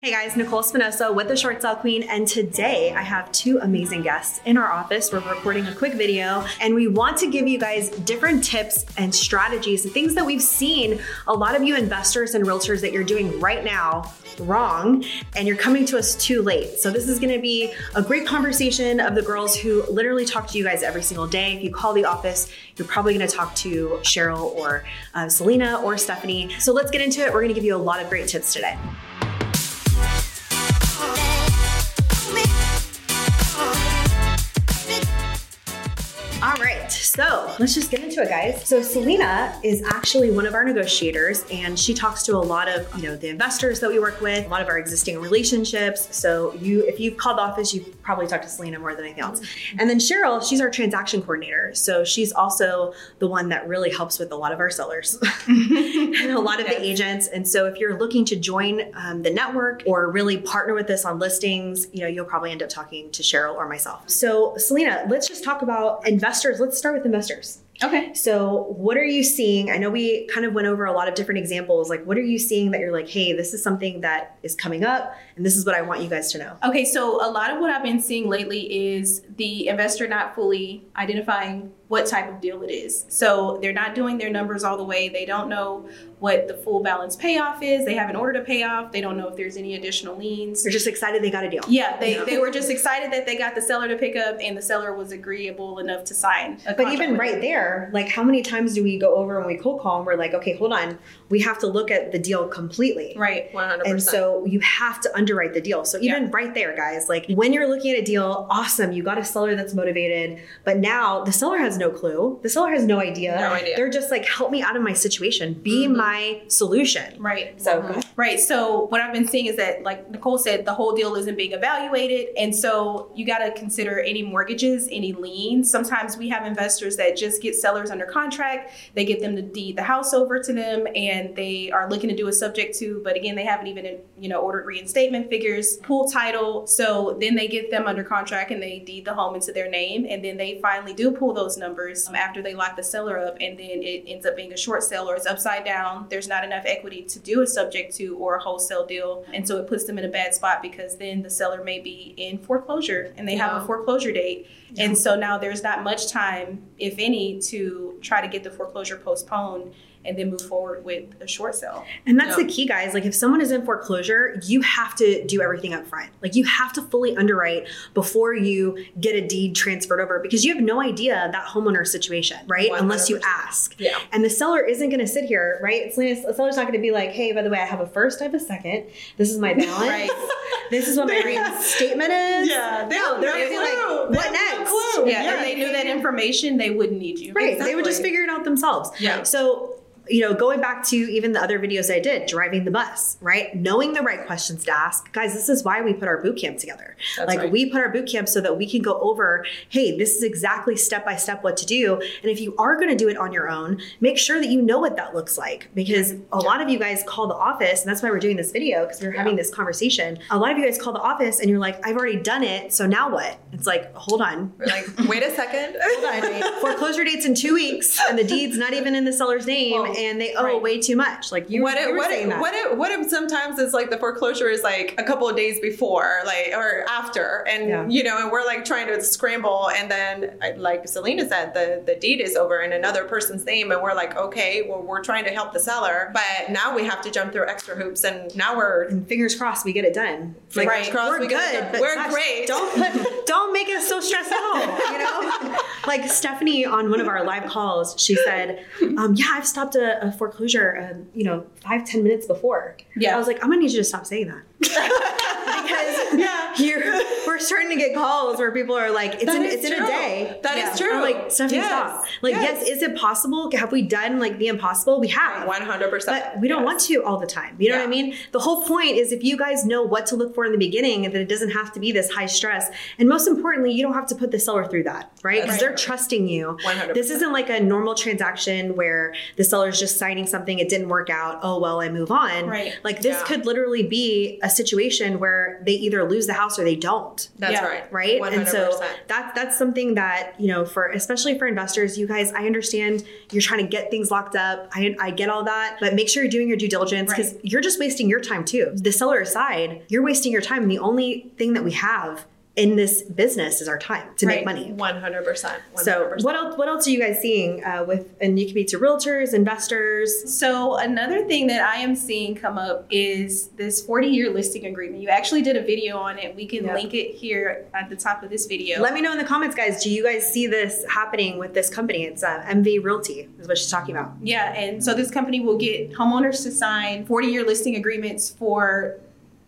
Hey guys, Nicole Espinosa with the Short Sale Queen, and today I have two amazing guests in our office. We're recording a quick video, and we want to give you guys different tips and strategies and things that we've seen a lot of you investors and realtors that you're doing right now wrong, and you're coming to us too late. So, this is gonna be a great conversation of the girls who literally talk to you guys every single day. If you call the office, you're probably gonna talk to Cheryl or uh, Selena or Stephanie. So, let's get into it. We're gonna give you a lot of great tips today. So let's just get into it, guys. So Selena is actually one of our negotiators, and she talks to a lot of you know the investors that we work with, a lot of our existing relationships. So you, if you've called the office, you've probably talked to Selena more than anything else. And then Cheryl, she's our transaction coordinator, so she's also the one that really helps with a lot of our sellers and a lot of the agents. And so if you're looking to join um, the network or really partner with us on listings, you know you'll probably end up talking to Cheryl or myself. So Selena, let's just talk about investors. Let's start with investors. Okay. So, what are you seeing? I know we kind of went over a lot of different examples. Like, what are you seeing that you're like, hey, this is something that is coming up, and this is what I want you guys to know? Okay, so a lot of what I've been seeing lately is the investor not fully identifying what type of deal it is. So they're not doing their numbers all the way. They don't know what the full balance payoff is. They haven't ordered a payoff. They don't know if there's any additional liens. They're just excited they got a deal. Yeah, they, they were just excited that they got the seller to pick up and the seller was agreeable enough to sign. A But even right there, like how many times do we go over when we cold call and we're like, okay, hold on, we have to look at the deal completely. Right. 100%. And so you have to underwrite the deal. So even Yeah. right there, guys, like when you're looking at a deal, awesome, you got a seller that's motivated, but now the seller has no clue. The seller has no idea. No idea. They're just like, help me out of my situation. Be Mhm. my solution. Right. So Mhm. Right. So what I've been seeing is that, like Nicole said, the whole deal isn't being evaluated, and so you got to consider any mortgages, any liens. Sometimes we have investors that just get sellers under contract. They get them to deed the house over to them, and they are looking to do a subject to, but again, they haven't even you know ordered reinstatement figures, pool title. So then they get them under contract and they deed the home into their name, and then they finally do pull those numbers um, after they lock the seller up, and then it ends up being a short sale or it's upside down. There's not enough equity to do a subject to or a wholesale deal, and so it puts them in a bad spot because then the seller may be in foreclosure and they have a foreclosure date, and so now there's not much time, if any, to try to get the foreclosure postponed and then move forward with a short sale. And that's Yeah. the key, guys. Like, if someone is in foreclosure, you have to do everything up front. Like, you have to fully underwrite before you get a deed transferred over because you have no idea that homeowner's situation, right? Unless you ask. Yeah. And the seller isn't going to sit here, right? It's, like the seller's not going to be like, hey, by the way, I have a first, I have a second. This is my balance. Right. This is what my reinstatement is. Yeah, they No, have they're no gonna like, clue. what They have no next? clue. Yeah, if they knew that information, they wouldn't need you. Right. They would just figure it out themselves. Yeah. So, you know, going back to even the other videos I did, driving the bus, right? Knowing the right questions to ask. Guys, this is why we put our boot camp together. That's like right. we put our boot camp so that we can go over, hey, this is exactly step by step what to do. And if you are going to do it on your own, make sure that you know what that looks like because a lot of you guys call the office, and that's why we're doing this video because we're having this conversation. A lot of you guys call the office and you're like, I've already done it, so now what? It's like, hold on. We're like, wait a second. Foreclosure date's in two weeks, and the deed's not even in the seller's name, Well, and they owe right. way too much. Like you, what were what that. what if what if sometimes it's like the foreclosure is like a couple of days before like or after and Yeah. you know and we're like trying to scramble and then uh, like Selena said the the deed is over in another person's name and we're like okay well we're trying to help the seller but now we have to jump through extra hoops and now we're and fingers crossed we get it done. Like, Fingers crossed we're we get it good, We're gosh, great. Don't put, don't make us so stressed out. You know, like Stephanie on one of our live calls, she said, um, "Yeah, I've stopped a, a foreclosure, um, you know, five ten minutes before." Yeah. I was like, "I'm gonna need you to stop saying that." because Yeah. you're, we're starting to get calls where people are like, "It's in, it's in a day." That is Yeah. true. I'm like, Stephanie, Yes. stop. Like, yes. Yes. is it possible? Have we done like the impossible? We have. 100% But we don't yes. want to all the time. You know what I mean? The whole point is if you guys know what to look for in the beginning and that it doesn't have to be this high stress. And most importantly, you don't have to put the seller through that, right? Because That's they're trusting you. 100%. This isn't like a normal transaction where the seller's just signing something, it didn't work out. Oh, well, I move on. Right. Like this Yeah. could literally be a situation where they either lose the house or they don't. That's Yeah. right. right 100%. and so that's that's something that you know for especially for investors you guys i understand you're trying to get things locked up i, I get all that but make sure you're doing your due diligence because you're just wasting your time too the seller aside you're wasting your time and the only thing that we have in this business is our time to make money 100%. 100%. so what else what else are you guys seeing uh, with and you can be to realtors investors So another thing that I am seeing come up is this 40 year listing agreement. You actually did a video on it. We can Yep. link it here at the top of this video. let me know in the comments guys do you guys see this happening with this company it's uh, mv realty is what she's talking about Yeah, and so this company will get homeowners to sign 40 year listing agreements for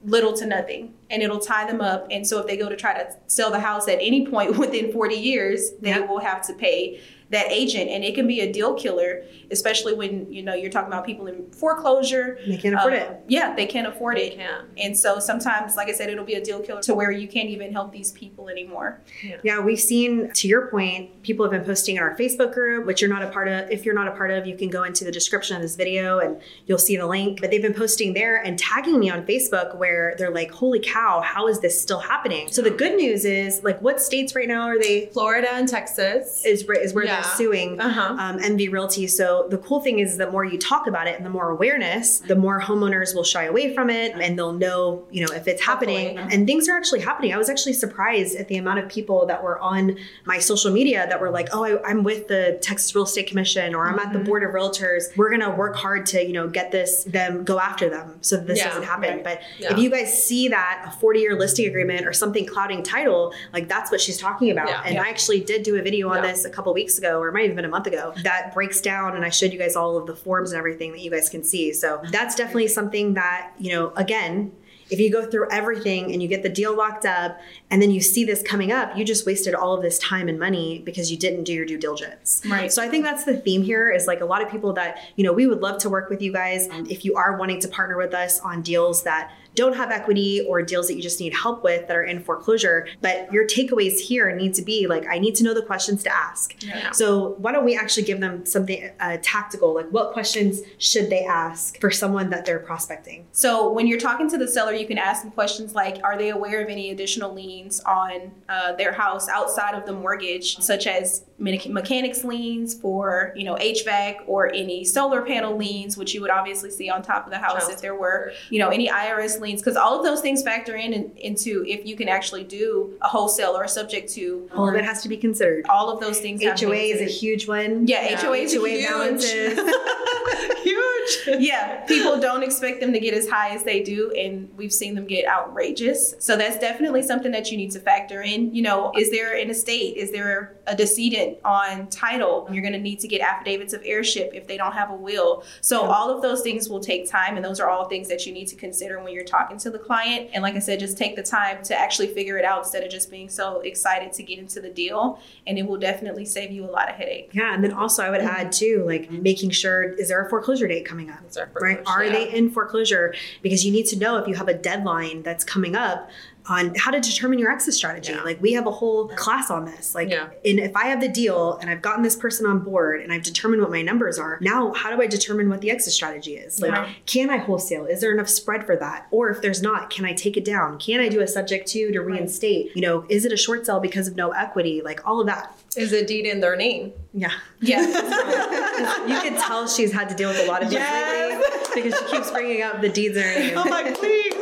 little to nothing and it'll tie them up. And so if they go to try to sell the house at any point within 40 years, they Yeah. will have to pay that agent and it can be a deal killer especially when you know you're talking about people in foreclosure they can't afford Um, it yeah they can't afford They it can't. and so sometimes like i said it'll be a deal killer to where you can't even help these people anymore Yeah, we've seen, to your point, people have been posting in our Facebook group, which you're not a part of. If you're not a part of, you can go into the description of this video and you'll see the link. But they've been posting there and tagging me on Facebook where they're like, holy cow, how is this still happening? So the good news is, like, what states right now are they? Florida and Texas. Is, is where Yeah. Suing Uh-huh. um, MV Realty. So the cool thing is, the more you talk about it and the more awareness, the more homeowners will shy away from it, and they'll know, you know, if it's happening. Hopefully. And things are actually happening. I was actually surprised at the amount of people that were on my social media that were like, "Oh, I, I'm with the Texas Real Estate Commission, or I'm at the Mm-hmm. Board of Realtors. We're gonna work hard to, you know, get this them go after them so that this Yeah, doesn't happen." right. But Yeah. if you guys see that a 40 year listing agreement or something clouding title, like that's what she's talking about. Yeah. and. I actually did do a video on this a couple weeks ago, or it might have been a month ago, that breaks down and I showed you guys all of the forms and everything that you guys can see. So that's definitely something that, you know, again, if you go through everything and you get the deal locked up and then you see this coming up, you just wasted all of this time and money because you didn't do your due diligence. Right. So I think that's the theme here is like a lot of people that, you know, we would love to work with you guys. Um, if you are wanting to partner with us on deals that don't have equity or deals that you just need help with that are in foreclosure, but your takeaways here need to be like, I need to know the questions to ask. Yeah. So why don't we actually give them something uh, tactical? Like what questions should they ask for someone that they're prospecting? So when you're talking to the seller, you can ask them questions like, "Are they aware of any additional liens on uh, their house outside of the mortgage, such as mechanics liens for you know HVAC or any solar panel liens, which you would obviously see on top of the house Child if there were you know any IRS because all of those things factor in, in into if you can actually do a wholesale or a subject to All of it has to be considered. all of those things. have to be HOA is a huge one. Yeah, Yeah. HOA is HOA huge. balances. Huge. yeah, people don't expect them to get as high as they do, and we've seen them get outrageous. So that's definitely something that you need to factor in. You know, is there an estate? Is there a decedent on title? You're going to need to get affidavits of heirship if they don't have a will. So all of those things will take time, and those are all things that you need to consider when you're talking to the client. And like I said, just take the time to actually figure it out instead of just being so excited to get into the deal, and it will definitely save you a lot of headache. Yeah, and then also I would add too, like making sure is there a foreclosure date coming up? There a Right? Are Yeah. they in foreclosure? Because you need to know if you have a deadline that's coming up on how to determine your exit strategy. Yeah. Like we have a whole class on this. Like Yeah. and if I have the deal and I've gotten this person on board and I've determined what my numbers are, now how do I determine what the exit strategy is? Like Right. can I wholesale? Is there enough spread for that? Or if there's not, can I take it down? Can I do a subject to to reinstate? You know, is it a short sale because of no equity? Like all of that. Is a deed in their name? Yeah. Yeah. You can tell she's had to deal with a lot of this Yes. lately because she keeps bringing up the deeds and everything. I'm like, please.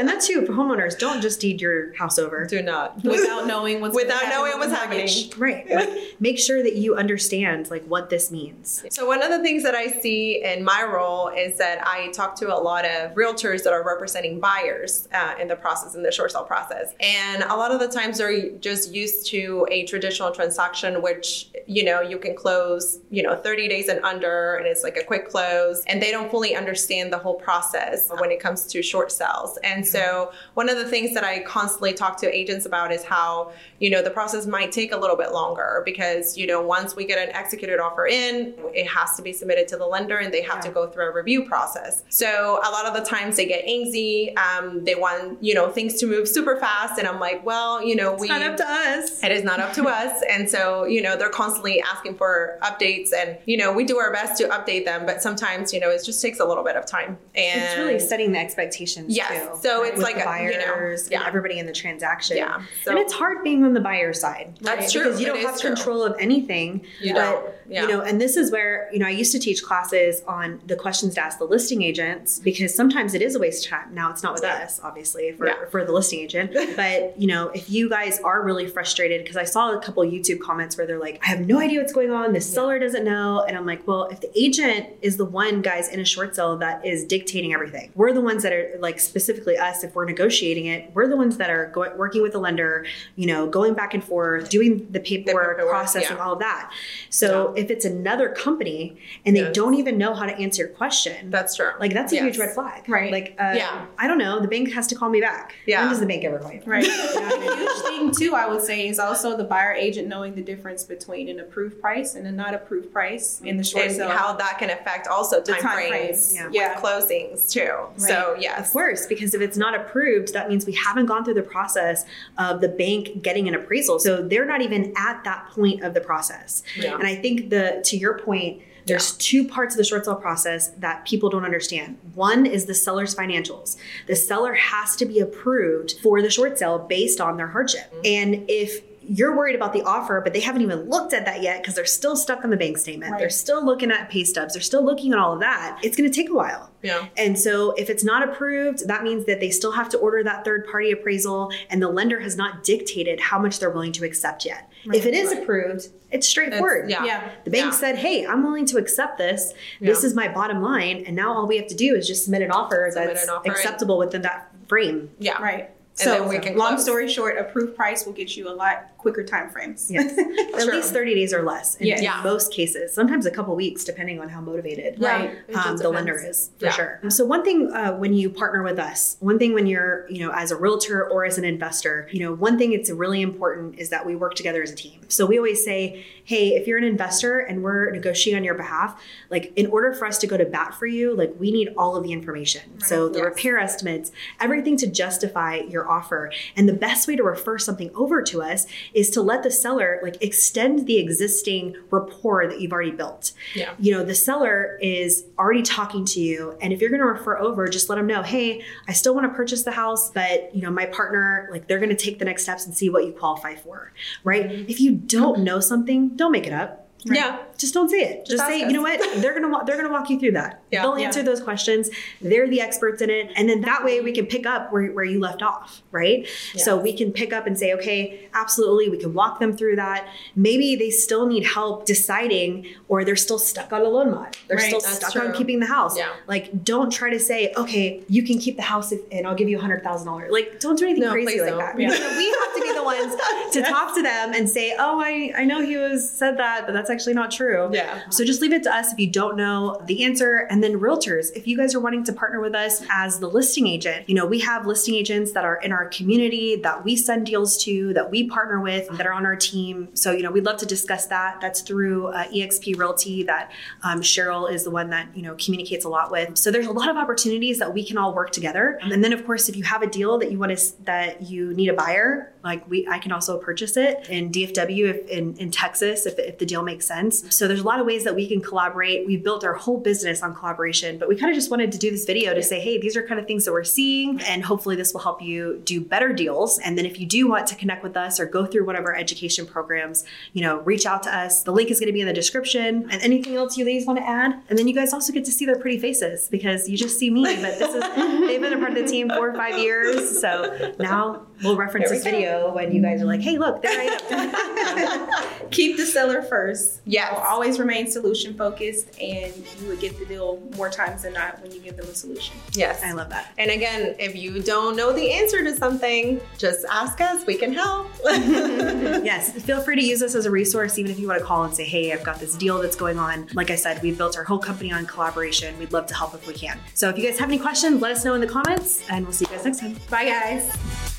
And that too, for homeowners, don't just deed your house over. Do not. without knowing what's Without knowing what's happening. Right. Like, make sure that you understand like what this means. So one of the things that I see in my role is that I talk to a lot of realtors that are representing buyers uh, in the process, in the short sale process, and a lot of the times they're just used to a traditional transaction, which you know you can close, you know, 30 days and under, and it's like a quick close, and they don't fully understand the whole process when it comes to short sales. And so one of the things that I constantly talk to agents about is how you know the process might take a little bit longer because you know once we get an executed offer in it has to be submitted to the lender and they have to go through a review process so a lot of the times they get antsy um, they want you know things to move super fast and i'm like well you know we It's not up to us. it is not up to us. And so, you know, they're constantly asking for updates and, you know, we do our best to update them, but sometimes, you know, it just takes a little bit of time. And It's really setting the expectations Yes. too. So It's like the a- you know, buyers yeah. everybody in the transaction. Yeah, so- and it's hard being on the buyer side. That's true. Because you don't have true. control of anything. You but, don't. Yeah. You know, and this is where, you know, I used to teach classes on the questions to ask the listing agents because sometimes it is a waste of time. Now it's not with us, obviously, for, Yeah. for the listing agent. but, you know, if you guys are really frustrated, because I saw a couple YouTube comments where they're like, I have no idea what's going on. The seller doesn't know. And I'm like, well, if the agent is the one, guys, in a short sale that is dictating everything, we're the ones that are like specifically us, if we're negotiating it, we're the ones that are going, working with the lender, you know, going back and forth, doing the paperwork, paperwork, processing yeah. all of that. So if it's another company and they Yes. don't even know how to answer your question, That's true. like that's a Yes. huge red flag. Right. Like, uh, Yeah. I don't know. The bank has to call me back. Yeah. When does the bank ever call you? Right. a huge thing too, I would say, is also the buyer agent knowing the difference between an approved price and a not approved price in the short and sale. how that can affect also time, time frames, frames, yeah. with Yeah. closings too. So yes, Of course, because if it's not approved, that means we haven't gone through the process of the bank getting an appraisal. So they're not even at that point of the process. Yeah. And I think the to your point, there's two parts of the short sale process that people don't understand. One is the seller's financials. The seller has to be approved for the short sale based on their hardship. Mm-hmm. And if you're worried about the offer, but they haven't even looked at that yet because they're still stuck on the bank statement. They're still looking at pay stubs. They're still looking at all of that. It's going to take a while. Yeah. And so if it's not approved, that means that they still have to order that third party appraisal and the lender has not dictated how much they're willing to accept yet. if it is Right. approved, it's straightforward. It's- yeah. Yeah. The bank Yeah. said, "Hey, I'm willing to accept this. This is my bottom line, and now all we have to do is just submit an offer Submit that's an offer and- acceptable within that frame." yeah, right. And so then we can long close. story short, approved price will get you a lot quicker time frames. Yes, at Sure. least 30 days or less in, Yeah. Yeah. most cases. Sometimes a couple weeks, depending on how motivated. Right. Um, the lender is for Yeah. sure. So one thing uh, when you partner with us, one thing when you're you know as a realtor or as an investor, you know one thing it's really important is that we work together as a team. So we always say, hey, if you're an investor and we're negotiating on your behalf, like in order for us to go to bat for you, like we need all of the information. So the Yes. repair estimates, everything to justify your offer. And the best way to refer something over to us is to let the seller like extend the existing rapport that you've already built Yeah. you know the seller is already talking to you and if you're going to refer over just let them know hey i still want to purchase the house but you know my partner like they're going to take the next steps and see what you qualify for right Mm-hmm. if you don't know something don't make it up Yeah. just don't say it. Just, ask say, us. you know what? They're gonna wa- they're gonna walk you through that. Yeah. They'll Yeah. answer those questions. They're the experts in it, and then that way we can pick up where, where you left off, right? So we can pick up and say, okay, absolutely, we can walk them through that. Maybe they still need help deciding, or they're still stuck on a loan mod. They're Right, still stuck true. on keeping the house. Yeah. Like, don't try to say, okay, you can keep the house if, and I'll give you a hundred thousand dollars. Like, don't do anything No, crazy like don't. that. Yeah. We have to be the ones to talk to them and say, oh, I I know he was said that, but that's actually not true. Yeah. So just leave it to us if you don't know the answer. And then realtors, if you guys are wanting to partner with us as the listing agent, you know, we have listing agents that are in our community that we send deals to, that we partner with, that are on our team. So, you know, we'd love to discuss that. That's through uh, EXP Realty that um, Cheryl is the one that, you know, communicates a lot with. So there's a lot of opportunities that we can all work together. And then of course, if you have a deal that you want to, that you need a buyer, like we, I can also purchase it in DFW if in, in Texas, if, if the deal makes sense. So there's a lot of ways that we can collaborate. We've built our whole business on collaboration, but we kind of just wanted to do this video to say, hey, these are kind of things that we're seeing, and hopefully this will help you do better deals. And then if you do want to connect with us or go through one of our education programs, you know, reach out to us. The link is going to be in the description. And anything else you ladies want to add? And then you guys also get to see their pretty faces because you just see me, but this is they've been a part of the team four or five years. So now we'll reference There we this video when you guys are like, hey, look, there I am. Keep the seller first. Yeah. You know, always remain solution focused, and you would get the deal more times than not when you give them a solution. Yes. I love that. And again, if you don't know the answer to something, just ask us. We can help. yes, feel free to use us as a resource, even if you want to call and say, hey, I've got this deal that's going on. Like I said, we've built our whole company on collaboration. We'd love to help if we can. So if you guys have any questions, let us know in the comments, and we'll see you guys next time. Bye, guys.